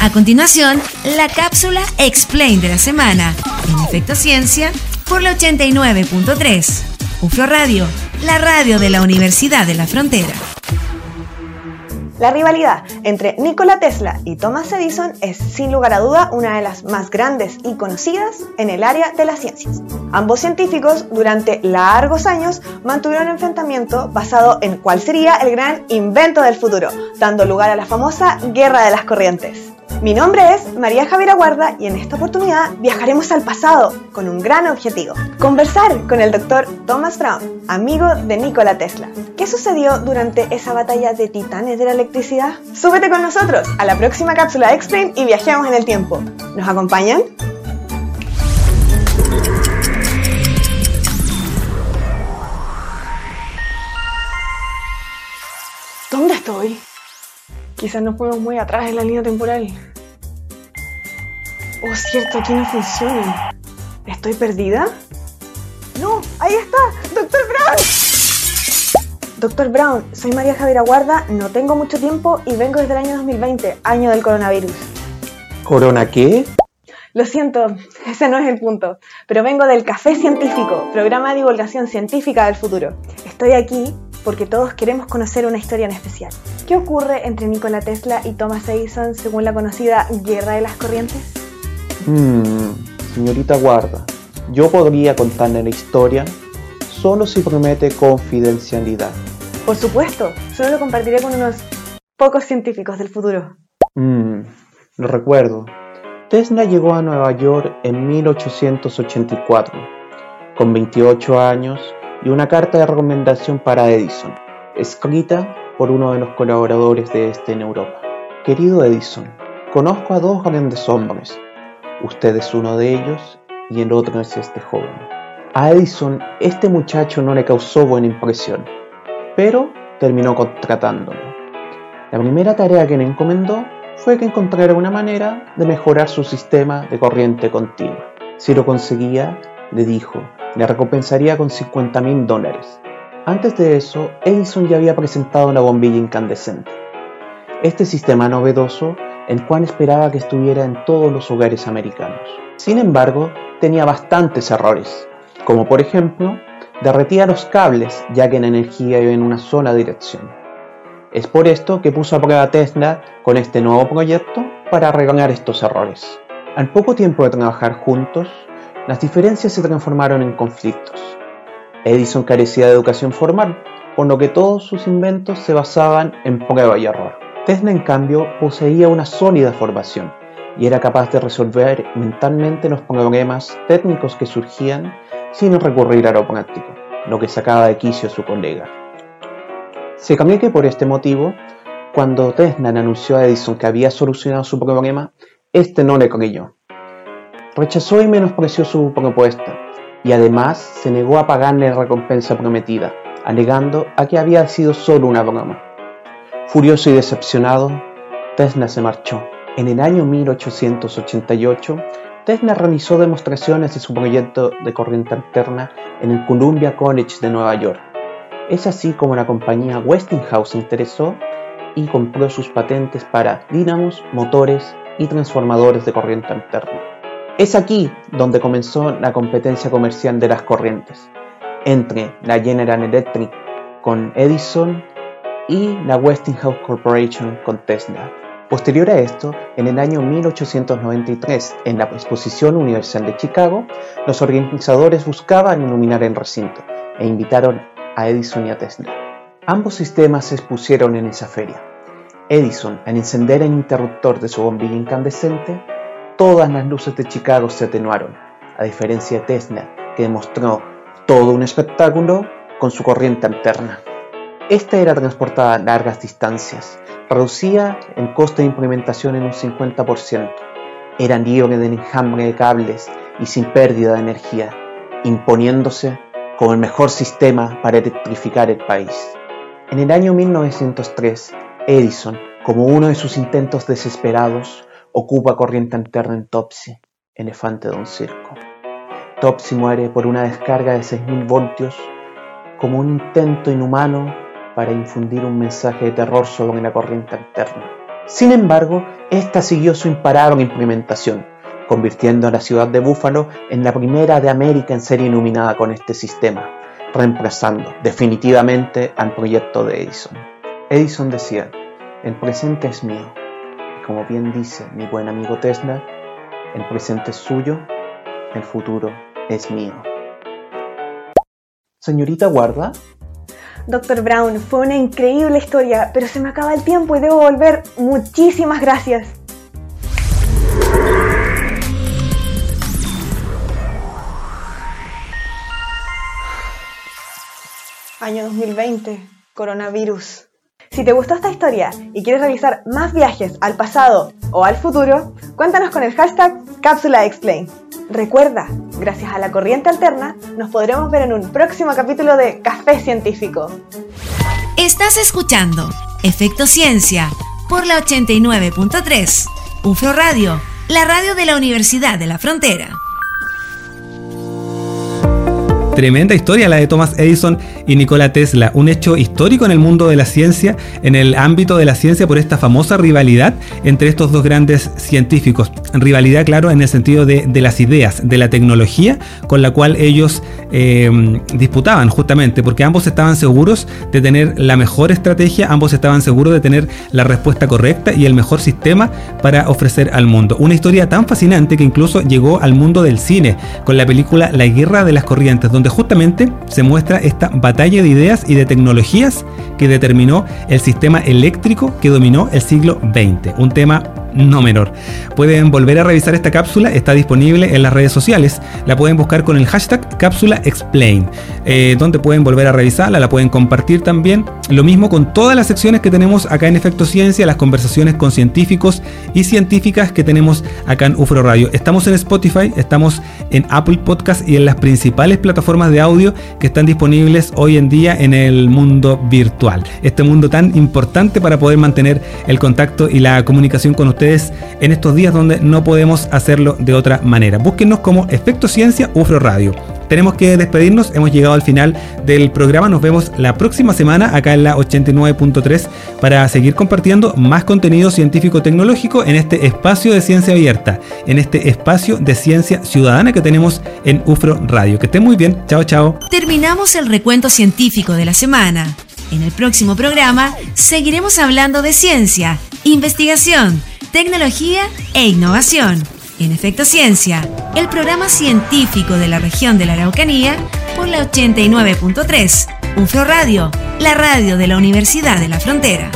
A continuación, la cápsula Explain de la semana, en Efecto Ciencia, por la 89.3. UFRO Radio, la radio de la Universidad de la Frontera. La rivalidad entre Nikola Tesla y Thomas Edison es sin lugar a duda una de las más grandes y conocidas en el área de las ciencias. Ambos científicos durante largos años mantuvieron un enfrentamiento basado en cuál sería el gran invento del futuro, dando lugar a la famosa Guerra de las Corrientes. Mi nombre es María Javier Aguarda y en esta oportunidad viajaremos al pasado con un gran objetivo, conversar con el doctor Thomas Brown, amigo de Nikola Tesla. ¿Qué sucedió durante esa batalla de titanes de la electricidad? Súbete con nosotros a la próxima cápsula Explain y viajemos en el tiempo. ¿Nos acompañan? ¿Dónde estoy? Quizás nos fuimos muy atrás en la línea temporal. Oh, cierto, aquí no funciona. ¿Estoy perdida? No, ahí está, Doctor Brown. Doctor Brown, soy María Javier Aguarda, no tengo mucho tiempo y vengo desde el año 2020, año del coronavirus. ¿Corona qué? Lo siento, ese no es el punto, pero vengo del Café Científico, programa de divulgación científica del futuro. Estoy aquí porque todos queremos conocer una historia en especial. ¿Qué ocurre entre Nikola Tesla y Thomas Edison según la conocida Guerra de las Corrientes? Mmm, señorita Guarda, yo podría contarle la historia solo si promete confidencialidad. Por supuesto, solo lo compartiré con unos pocos científicos del futuro. Mmm, lo recuerdo. Tesla llegó a Nueva York en 1884, con 28 años y una carta de recomendación para Edison, escrita por uno de los colaboradores de este en Europa. Querido Edison, conozco a dos grandes hombres, Usted es uno de ellos y el otro es este joven. A Edison este muchacho no le causó buena impresión, pero terminó contratándolo. La primera tarea que le encomendó fue que encontrara una manera de mejorar su sistema de corriente continua. Si lo conseguía, le dijo, le recompensaría con 50 mil dólares. Antes de eso, Edison ya había presentado una bombilla incandescente. Este sistema novedoso el cual esperaba que estuviera en todos los hogares americanos. Sin embargo, tenía bastantes errores, como por ejemplo, derretía los cables ya que la energía iba en una sola dirección. Es por esto que puso a prueba Tesla con este nuevo proyecto para arreglar estos errores. Al poco tiempo de trabajar juntos, las diferencias se transformaron en conflictos. Edison carecía de educación formal, por lo que todos sus inventos se basaban en prueba y error. Tesla, en cambio, poseía una sólida formación y era capaz de resolver mentalmente los problemas técnicos que surgían sin recurrir a lo práctico, lo que sacaba de quicio a su colega. Se cambió que por este motivo, cuando Tesla anunció a Edison que había solucionado su problema, este no le creyó. Rechazó y menospreció su propuesta, y además se negó a pagarle la recompensa prometida, alegando a que había sido solo una broma. Furioso y decepcionado, Tesla se marchó. En el año 1888, Tesla realizó demostraciones de su proyecto de corriente alterna en el Columbia College de Nueva York. Es así como la compañía Westinghouse se interesó y compró sus patentes para dínamos, motores y transformadores de corriente alterna. Es aquí donde comenzó la competencia comercial de las corrientes, entre la General Electric con Edison y la Westinghouse Corporation con Tesla. Posterior a esto, en el año 1893, en la Exposición Universal de Chicago, los organizadores buscaban iluminar el recinto e invitaron a Edison y a Tesla. Ambos sistemas se expusieron en esa feria. Edison, al encender el interruptor de su bombilla incandescente, todas las luces de Chicago se atenuaron, a diferencia de Tesla, que demostró todo un espectáculo con su corriente alterna. Esta era transportada a largas distancias, reducía el coste de implementación en un 50%, era libre del enjambre de cables y sin pérdida de energía, imponiéndose como el mejor sistema para electrificar el país. En el año 1903, Edison, como uno de sus intentos desesperados, ocupa corriente alterna en Topsy, elefante de un circo. Topsy muere por una descarga de 6.000 voltios como un intento inhumano para infundir un mensaje de terror sobre la corriente alterna. Sin embargo, esta siguió su imparable implementación, convirtiendo a la ciudad de Búfalo en la primera de América en ser iluminada con este sistema, reemplazando definitivamente al proyecto de Edison. Edison decía, el presente es mío, y como bien dice mi buen amigo Tesla, el presente es suyo, el futuro es mío. Señorita Guarda. Doctor Brown, fue una increíble historia, pero se me acaba el tiempo y debo volver. Muchísimas gracias. Año 2020, coronavirus. Si te gustó esta historia y quieres realizar más viajes al pasado o al futuro, cuéntanos con el hashtag Cápsula Explain. Recuerda, gracias a la corriente alterna, nos podremos ver en un próximo capítulo de Café Científico. Estás escuchando Efecto Ciencia por la 89.3, UFRO Radio, la radio de la Universidad de la Frontera. Tremenda historia la de Thomas Edison y Nikola Tesla, un hecho histórico en el mundo de la ciencia, en el ámbito de la ciencia por esta famosa rivalidad entre estos dos grandes científicos. Rivalidad, claro, en el sentido de, las ideas, de la tecnología con la cual ellos eh, disputaban justamente, porque ambos estaban seguros de tener la mejor estrategia, ambos estaban seguros de tener la respuesta correcta y el mejor sistema para ofrecer al mundo. Una historia tan fascinante que incluso llegó al mundo del cine con la película La Guerra de las Corrientes, donde justamente se muestra esta batalla de ideas y de tecnologías que determinó el sistema eléctrico que dominó el siglo XX. Un tema no menor. Pueden volver a revisar esta cápsula, está disponible en las redes sociales. La pueden buscar con el hashtag cápsula explain, eh, donde pueden volver a revisarla, la pueden compartir también. Lo mismo con todas las secciones que tenemos acá en Efecto Ciencia, las conversaciones con científicos y científicas que tenemos acá en UFRO Radio. Estamos en Spotify, estamos en Apple Podcast y en las principales plataformas de audio que están disponibles hoy en día en el mundo virtual. Este mundo tan importante para poder mantener el contacto y la comunicación con ustedes en estos días donde no podemos hacerlo de otra manera. Búsquenos como Efecto Ciencia UFRO Radio. Tenemos que despedirnos, hemos llegado al final del programa, nos vemos la próxima semana acá en la 89.3 para seguir compartiendo más contenido científico-tecnológico en este espacio de ciencia abierta, en este espacio de ciencia ciudadana que tenemos en UFRO Radio. Que estén muy bien, chao chao. Terminamos el recuento científico de la semana. En el próximo programa seguiremos hablando de ciencia, investigación, tecnología e innovación. En Efecto Ciencia, el programa científico de la región de la Araucanía por la 89.3, UFRO Radio, la radio de la Universidad de la Frontera.